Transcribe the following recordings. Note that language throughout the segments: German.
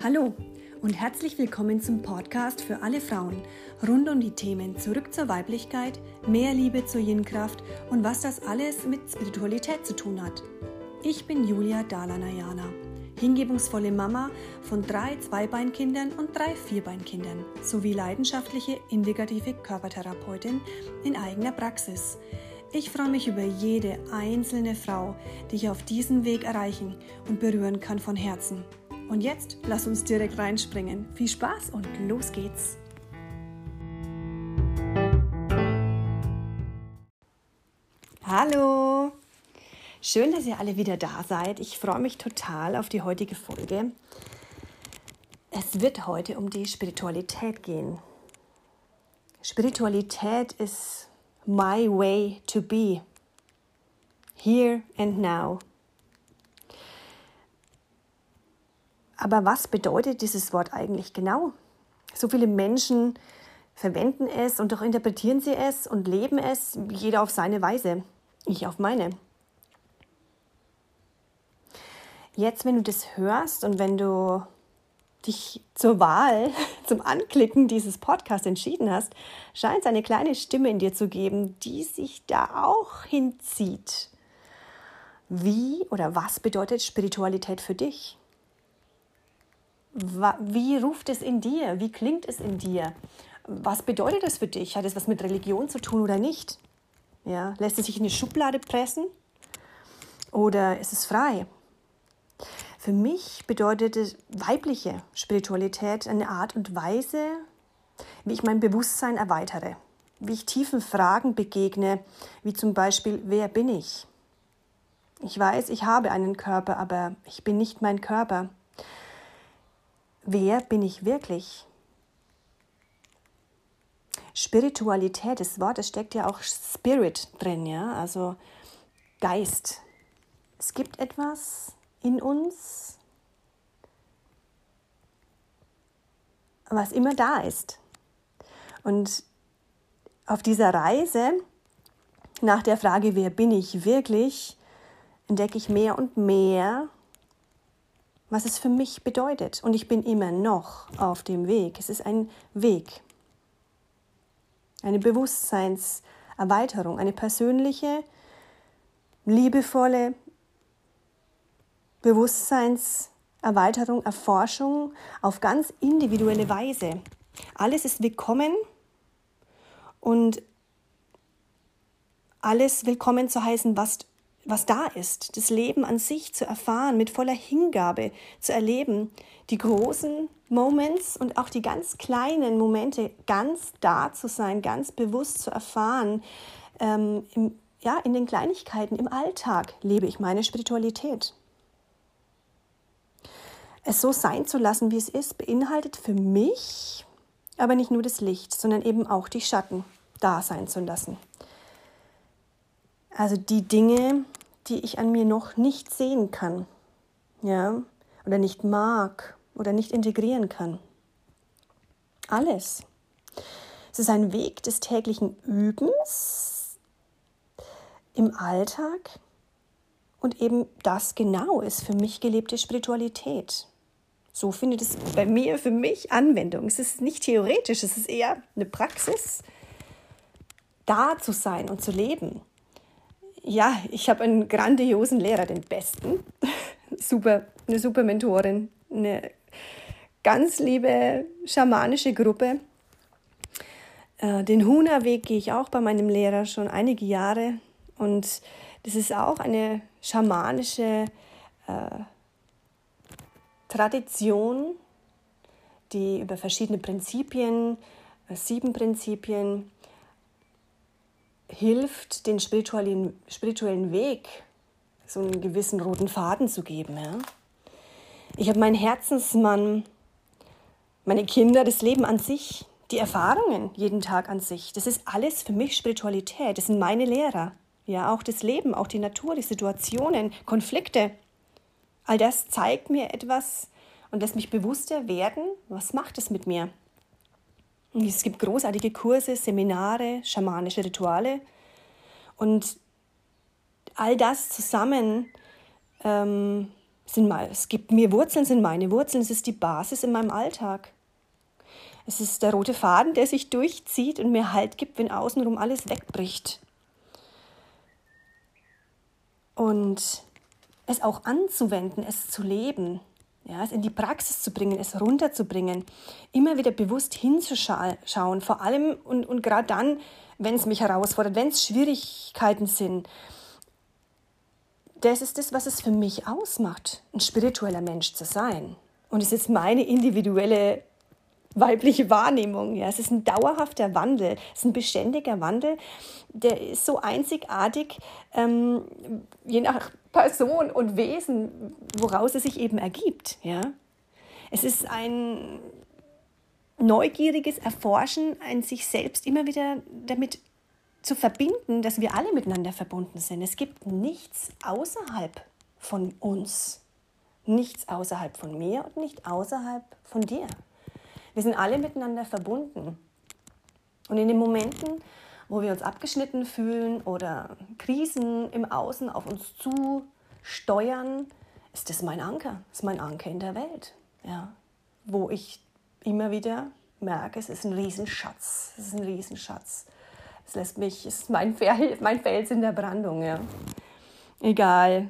Hallo und herzlich willkommen zum Podcast für alle Frauen rund um die Themen Zurück zur Weiblichkeit, mehr Liebe zur Yin-Kraft und was das alles mit Spiritualität zu tun hat. Ich bin Julia Dalanayana, hingebungsvolle Mama von drei Zweibeinkindern und drei Vierbeinkindern sowie leidenschaftliche integrative Körpertherapeutin in eigener Praxis. Ich freue mich über jede einzelne Frau, die ich auf diesem Weg erreichen und berühren kann von Herzen. Und jetzt lass uns direkt reinspringen. Viel Spaß und los geht's! Hallo! Schön, dass ihr alle wieder da seid. Ich freue mich total auf die heutige Folge. Es wird heute um die Spiritualität gehen. Spiritualität ist my way to be. Here and now. Aber was bedeutet dieses Wort eigentlich genau? So viele Menschen verwenden es und doch interpretieren sie es und leben es, jeder auf seine Weise. Ich auf meine. Jetzt, wenn du das hörst und wenn du dich zur Wahl, zum Anklicken dieses Podcasts entschieden hast, scheint es eine kleine Stimme in dir zu geben, die sich da auch hinzieht. Wie oder was bedeutet Spiritualität für dich? Wie ruft es in dir? Wie klingt es in dir? Was bedeutet das für dich? Hat es was mit Religion zu tun oder nicht? Ja, lässt es sich in eine Schublade pressen oder ist es frei? Für mich bedeutet weibliche Spiritualität eine Art und Weise, wie ich mein Bewusstsein erweitere, wie ich tiefen Fragen begegne, wie zum Beispiel, wer bin ich? Ich weiß, ich habe einen Körper, aber ich bin nicht mein Körper wer bin ich wirklich? Spiritualität, das Wort, es steckt ja auch Spirit drin, ja, also Geist. Es gibt etwas in uns, was immer da ist. Und auf dieser Reise nach der Frage, wer bin ich wirklich, entdecke ich mehr und mehr, was es für mich bedeutet. Und ich bin immer noch auf dem Weg. Es ist ein Weg. Eine Bewusstseinserweiterung, eine persönliche, liebevolle Bewusstseinserweiterung, Erforschung auf ganz individuelle Weise. Alles ist willkommen und alles willkommen zu heißen, was was da ist, das Leben an sich zu erfahren, mit voller Hingabe zu erleben, die großen Moments und auch die ganz kleinen Momente ganz da zu sein, ganz bewusst zu erfahren. Ähm, im, ja, in den Kleinigkeiten, im Alltag lebe ich meine Spiritualität. Es so sein zu lassen, wie es ist, beinhaltet für mich aber nicht nur das Licht, sondern eben auch die Schatten da sein zu lassen. Also die Dinge, die ich an mir noch nicht sehen kann, ja, oder nicht mag oder nicht integrieren kann. Alles. Es ist ein Weg des täglichen Übens im Alltag und eben das genau ist für mich gelebte Spiritualität. So findet es bei mir, für mich Anwendung. Es ist nicht theoretisch, es ist eher eine Praxis, da zu sein und zu leben ja, ich habe einen grandiosen Lehrer, den besten. super, eine super Mentorin, eine ganz liebe schamanische Gruppe. Äh, den Huna-Weg gehe ich auch bei meinem Lehrer schon einige Jahre und das ist auch eine schamanische äh, Tradition, die über verschiedene Prinzipien, äh, sieben Prinzipien, hilft, den spirituellen, spirituellen Weg so einen gewissen roten Faden zu geben. Ja? Ich habe meinen Herzensmann, meine Kinder, das Leben an sich, die Erfahrungen jeden Tag an sich. Das ist alles für mich Spiritualität. Das sind meine Lehrer. Ja, auch das Leben, auch die Natur, die Situationen, Konflikte. All das zeigt mir etwas und lässt mich bewusster werden, was macht es mit mir? Es gibt großartige Kurse, Seminare, schamanische Rituale. Und all das zusammen ähm, Sind mal, es gibt mir Wurzeln, sind meine Wurzeln, es ist die Basis in meinem Alltag. Es ist der rote Faden, der sich durchzieht und mir Halt gibt, wenn außenrum alles wegbricht. Und es auch anzuwenden, es zu leben, ja, es in die Praxis zu bringen, es runterzubringen, immer wieder bewusst hinzuschauen, vor allem und, und gerade dann, wenn es mich herausfordert, wenn es Schwierigkeiten sind. Das ist das, was es für mich ausmacht, ein spiritueller Mensch zu sein. Und es ist meine individuelle weibliche Wahrnehmung. Ja, es ist ein dauerhafter Wandel, es ist ein beständiger Wandel, der ist so einzigartig, ähm, je nach Person und Wesen, woraus es sich eben ergibt. Ja, es ist ein neugieriges Erforschen, ein sich selbst immer wieder damit zu verbinden, dass wir alle miteinander verbunden sind. Es gibt nichts außerhalb von uns, nichts außerhalb von mir und nicht außerhalb von dir. Wir sind alle miteinander verbunden. Und in den Momenten, wo wir uns abgeschnitten fühlen oder Krisen im Außen auf uns zu steuern, ist das mein Anker, ist mein Anker in der Welt, ja, wo ich immer wieder merke, es ist ein Riesenschatz, es ist ein Riesenschatz. Es lässt mich, es ist mein, mein Fels in der Brandung, ja. Egal,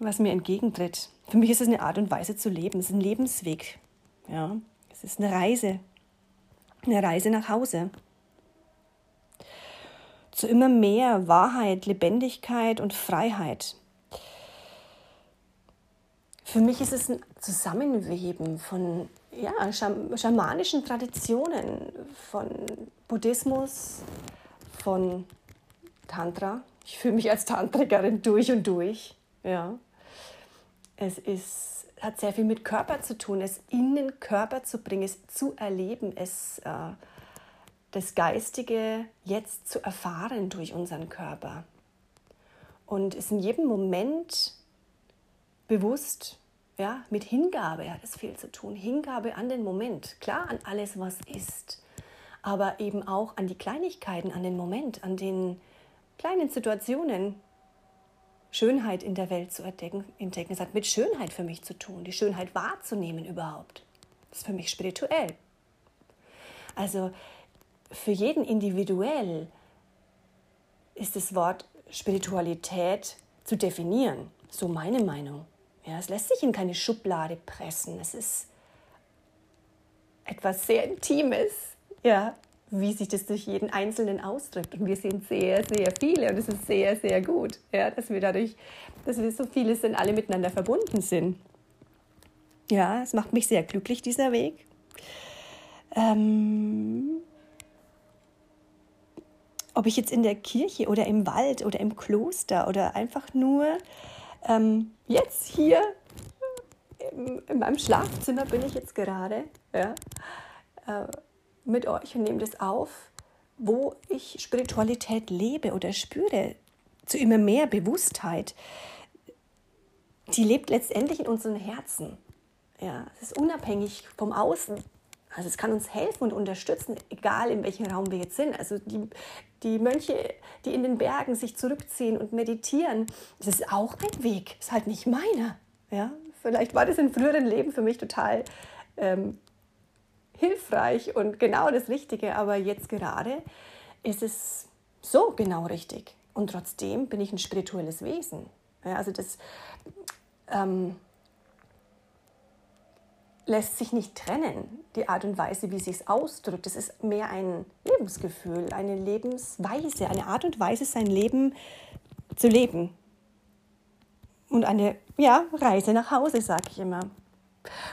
was mir entgegentritt. Für mich ist es eine Art und Weise zu leben, es ist ein Lebensweg, ja. Es ist eine Reise, eine Reise nach Hause. Zu immer mehr Wahrheit, Lebendigkeit und Freiheit. Für mich ist es ein Zusammenweben von ja, schamanischen Traditionen, von Buddhismus, von Tantra. Ich fühle mich als Tantrikerin durch und durch. Ja. Es ist hat sehr viel mit Körper zu tun, es in den Körper zu bringen, es zu erleben, es äh, das Geistige jetzt zu erfahren durch unseren Körper. Und es in jedem Moment bewusst, ja, mit Hingabe hat es viel zu tun. Hingabe an den Moment, klar an alles, was ist, aber eben auch an die Kleinigkeiten, an den Moment, an den kleinen Situationen, Schönheit in der Welt zu entdecken, entdecken. Es hat mit Schönheit für mich zu tun, die Schönheit wahrzunehmen überhaupt. Das ist für mich spirituell. Also für jeden individuell ist das Wort Spiritualität zu definieren. So meine Meinung. Ja, es lässt sich in keine Schublade pressen. Es ist etwas sehr Intimes. Ja, wie sich das durch jeden Einzelnen ausdrückt. Und wir sind sehr, sehr viele und es ist sehr, sehr gut, ja, dass wir dadurch, dass wir so viele sind, alle miteinander verbunden sind. Ja, es macht mich sehr glücklich, dieser Weg. Ähm, ob ich jetzt in der Kirche oder im Wald oder im Kloster oder einfach nur ähm, jetzt hier in, in meinem Schlafzimmer bin ich jetzt gerade, ja, äh, mit euch und nehme das auf, wo ich Spiritualität lebe oder spüre, zu immer mehr Bewusstheit. Die lebt letztendlich in unseren Herzen. Ja, es ist unabhängig vom Außen. Also es kann uns helfen und unterstützen, egal in welchem Raum wir jetzt sind. Also die, die Mönche, die in den Bergen sich zurückziehen und meditieren, das ist auch ein Weg, ist halt nicht meiner. Ja, vielleicht war das in früheren Leben für mich total ähm, hilfreich und genau das Richtige, aber jetzt gerade ist es so genau richtig. Und trotzdem bin ich ein spirituelles Wesen. Ja, also das ähm, lässt sich nicht trennen, die Art und Weise, wie sich es ausdrückt. Es ist mehr ein Lebensgefühl, eine Lebensweise, eine Art und Weise, sein Leben zu leben. Und eine ja, Reise nach Hause, sage ich immer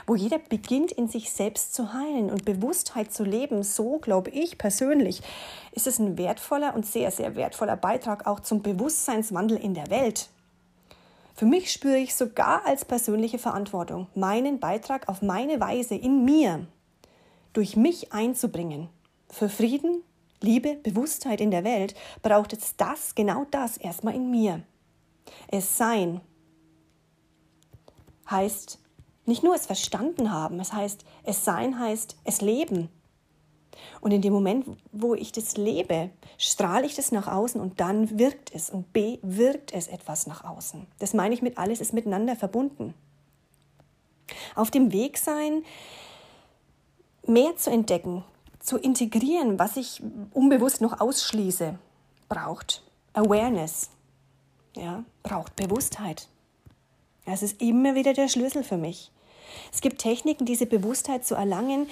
wo jeder beginnt, in sich selbst zu heilen und Bewusstheit zu leben. So glaube ich persönlich, ist es ein wertvoller und sehr, sehr wertvoller Beitrag auch zum Bewusstseinswandel in der Welt. Für mich spüre ich sogar als persönliche Verantwortung, meinen Beitrag auf meine Weise in mir durch mich einzubringen. Für Frieden, Liebe, Bewusstheit in der Welt braucht es das, genau das erstmal in mir. Es sein heißt nicht nur es verstanden haben, es heißt, es sein heißt es leben. Und in dem Moment, wo ich das lebe, strahle ich das nach außen und dann wirkt es und B wirkt es etwas nach außen. Das meine ich mit alles ist miteinander verbunden. Auf dem Weg sein, mehr zu entdecken, zu integrieren, was ich unbewusst noch ausschließe, braucht Awareness, ja, braucht Bewusstheit. Das ist immer wieder der Schlüssel für mich. Es gibt Techniken, diese Bewusstheit zu erlangen,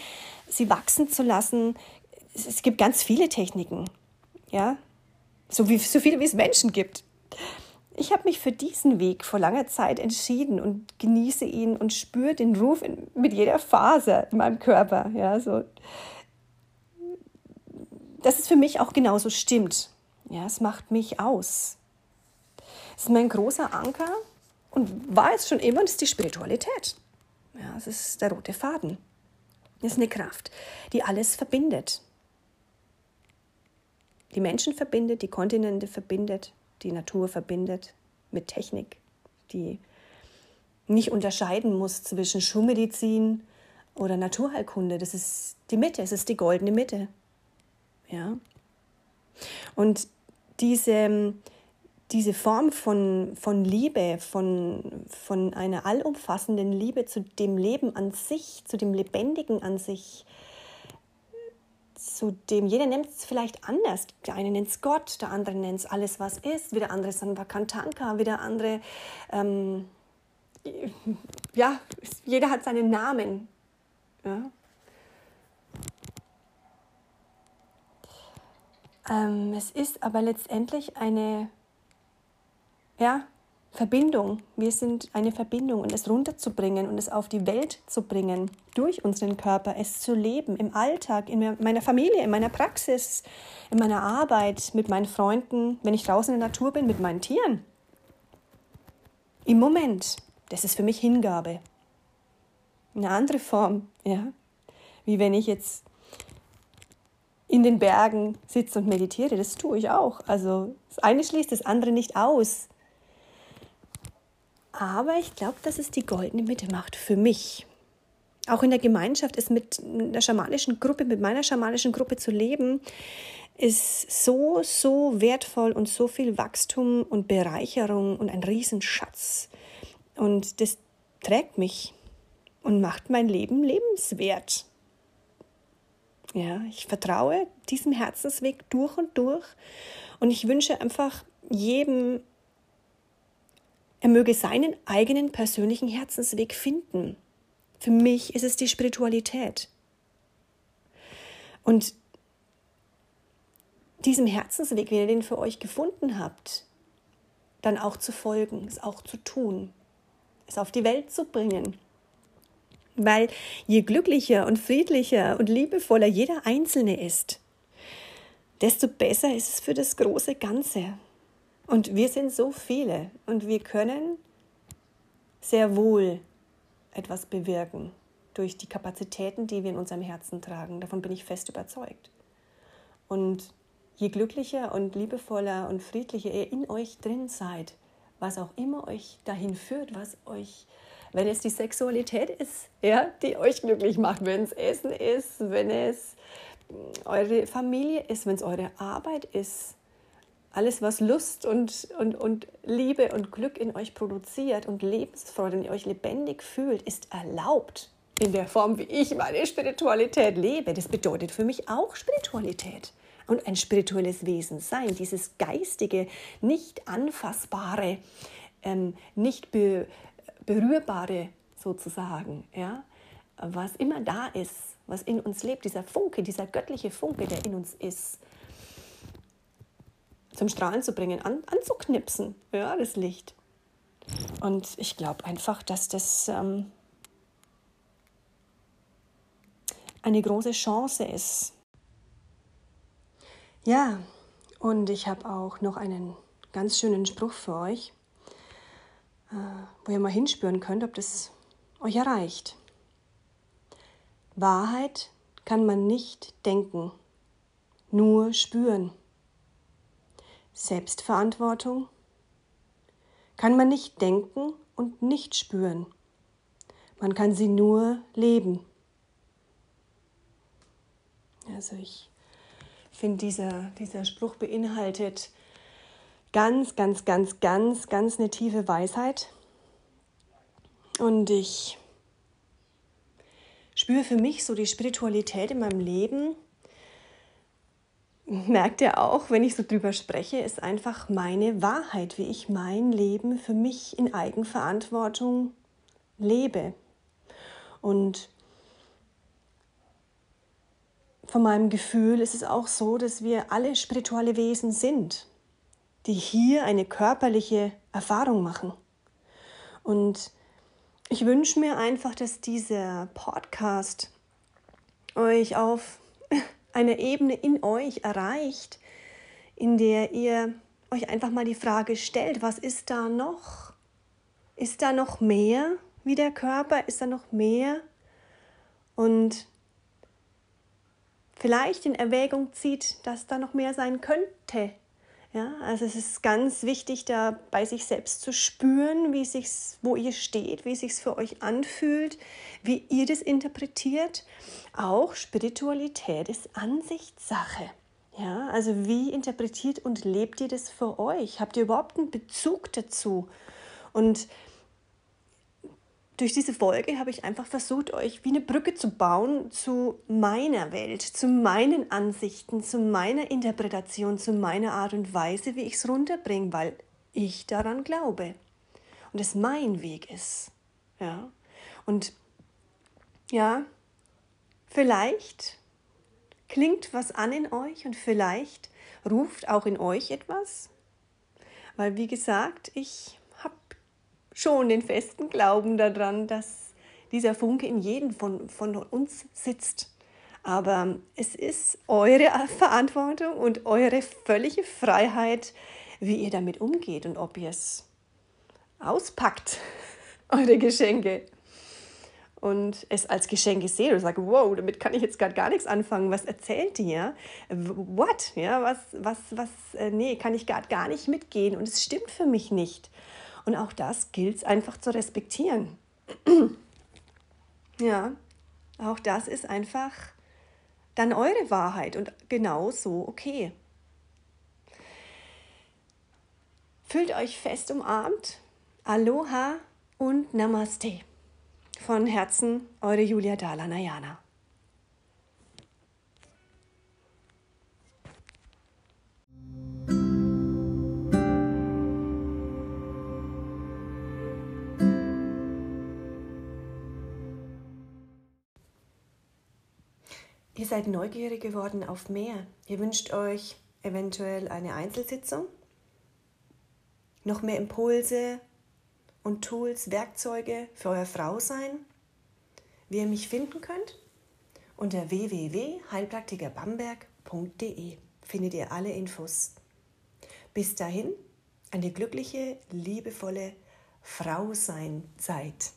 sie wachsen zu lassen. Es gibt ganz viele Techniken, ja, so, wie, so viele wie es Menschen gibt. Ich habe mich für diesen Weg vor langer Zeit entschieden und genieße ihn und spüre den Ruf in, mit jeder Faser in meinem Körper. Ja, so. Dass es für mich auch genauso stimmt. Ja, es macht mich aus. Es ist mein großer Anker und war es schon immer, das ist die Spiritualität. Ja, es ist der rote Faden. Es ist eine Kraft, die alles verbindet. Die Menschen verbindet, die Kontinente verbindet, die Natur verbindet mit Technik, die nicht unterscheiden muss zwischen Schulmedizin oder Naturheilkunde. Das ist die Mitte, es ist die goldene Mitte. Ja. Und diese, diese Form von, von Liebe, von, von einer allumfassenden Liebe zu dem Leben an sich, zu dem Lebendigen an sich, zu dem, jeder nennt es vielleicht anders. Der eine nennt es Gott, der andere nennt es alles, was ist, wieder andere Sanvakantanka, wieder andere, ähm, ja, jeder hat seinen Namen. Ja. Ähm, es ist aber letztendlich eine, ja, Verbindung. Wir sind eine Verbindung und es runterzubringen und es auf die Welt zu bringen, durch unseren Körper, es zu leben, im Alltag, in meiner Familie, in meiner Praxis, in meiner Arbeit, mit meinen Freunden, wenn ich draußen in der Natur bin, mit meinen Tieren. Im Moment, das ist für mich Hingabe. Eine andere Form, ja. Wie wenn ich jetzt in den Bergen sitze und meditiere, das tue ich auch. Also das eine schließt das andere nicht aus. Aber ich glaube, dass es die goldene Mitte macht für mich. Auch in der Gemeinschaft ist mit der schamanischen Gruppe, mit meiner schamanischen Gruppe zu leben, ist so, so wertvoll und so viel Wachstum und Bereicherung und ein Riesenschatz. Und das trägt mich und macht mein Leben lebenswert. Ja, ich vertraue diesem Herzensweg durch und durch und ich wünsche einfach jedem er möge seinen eigenen persönlichen Herzensweg finden. Für mich ist es die Spiritualität. Und diesem Herzensweg, wenn ihr den für euch gefunden habt, dann auch zu folgen, es auch zu tun, es auf die Welt zu bringen. Weil je glücklicher und friedlicher und liebevoller jeder Einzelne ist, desto besser ist es für das große Ganze. Und wir sind so viele und wir können sehr wohl etwas bewirken durch die Kapazitäten, die wir in unserem Herzen tragen. Davon bin ich fest überzeugt. Und je glücklicher und liebevoller und friedlicher ihr in euch drin seid, was auch immer euch dahin führt, was euch, wenn es die Sexualität ist, ja, die euch glücklich macht, wenn es Essen ist, wenn es eure Familie ist, wenn es eure Arbeit ist, alles, was Lust und, und, und Liebe und Glück in euch produziert und Lebensfreude und ihr euch lebendig fühlt, ist erlaubt. In der Form, wie ich meine Spiritualität lebe. Das bedeutet für mich auch Spiritualität. Und ein spirituelles Wesen sein, dieses geistige, nicht anfassbare, ähm, nicht be berührbare sozusagen, ja, was immer da ist, was in uns lebt, dieser Funke, dieser göttliche Funke, der in uns ist zum Strahlen zu bringen, an, anzuknipsen, ja, das Licht. Und ich glaube einfach, dass das ähm, eine große Chance ist. Ja, und ich habe auch noch einen ganz schönen Spruch für euch, äh, wo ihr mal hinspüren könnt, ob das euch erreicht. Wahrheit kann man nicht denken, nur spüren. Selbstverantwortung kann man nicht denken und nicht spüren. Man kann sie nur leben. Also ich finde, dieser, dieser Spruch beinhaltet ganz, ganz, ganz, ganz, ganz eine tiefe Weisheit. Und ich spüre für mich so die Spiritualität in meinem Leben. Merkt ihr auch, wenn ich so drüber spreche, ist einfach meine Wahrheit, wie ich mein Leben für mich in Eigenverantwortung lebe. Und von meinem Gefühl ist es auch so, dass wir alle spirituelle Wesen sind, die hier eine körperliche Erfahrung machen. Und ich wünsche mir einfach, dass dieser Podcast euch auf eine Ebene in euch erreicht, in der ihr euch einfach mal die Frage stellt, was ist da noch? Ist da noch mehr wie der Körper? Ist da noch mehr? Und vielleicht in Erwägung zieht, dass da noch mehr sein könnte, ja, also es ist ganz wichtig, da bei sich selbst zu spüren, wie sich's, wo ihr steht, wie es sich für euch anfühlt, wie ihr das interpretiert. Auch Spiritualität ist Ansichtssache. Ja, also wie interpretiert und lebt ihr das für euch? Habt ihr überhaupt einen Bezug dazu? Und durch diese Folge habe ich einfach versucht, euch wie eine Brücke zu bauen zu meiner Welt, zu meinen Ansichten, zu meiner Interpretation, zu meiner Art und Weise, wie ich es runterbringe, weil ich daran glaube und es mein Weg ist. Ja. Und ja, vielleicht klingt was an in euch und vielleicht ruft auch in euch etwas, weil wie gesagt, ich schon den festen Glauben daran, dass dieser Funke in jedem von, von uns sitzt. Aber es ist eure Verantwortung und eure völlige Freiheit, wie ihr damit umgeht und ob ihr es auspackt, eure Geschenke. Und es als Geschenke seht und sagt, wow, damit kann ich jetzt gerade gar nichts anfangen. Was erzählt ihr? What? Ja, was, was, was, äh, nee, kann ich gerade gar nicht mitgehen und es stimmt für mich nicht. Und auch das gilt es einfach zu respektieren. ja, auch das ist einfach dann eure Wahrheit und genau so okay. Fühlt euch fest umarmt. Aloha und Namaste. Von Herzen, eure Julia Dalanayana. Ihr seid neugierig geworden auf mehr. Ihr wünscht euch eventuell eine Einzelsitzung, noch mehr Impulse und Tools, Werkzeuge für euer Frausein. Wie ihr mich finden könnt? Unter www.heilpraktikerbamberg.de findet ihr alle Infos. Bis dahin, eine glückliche, liebevolle Frau Zeit.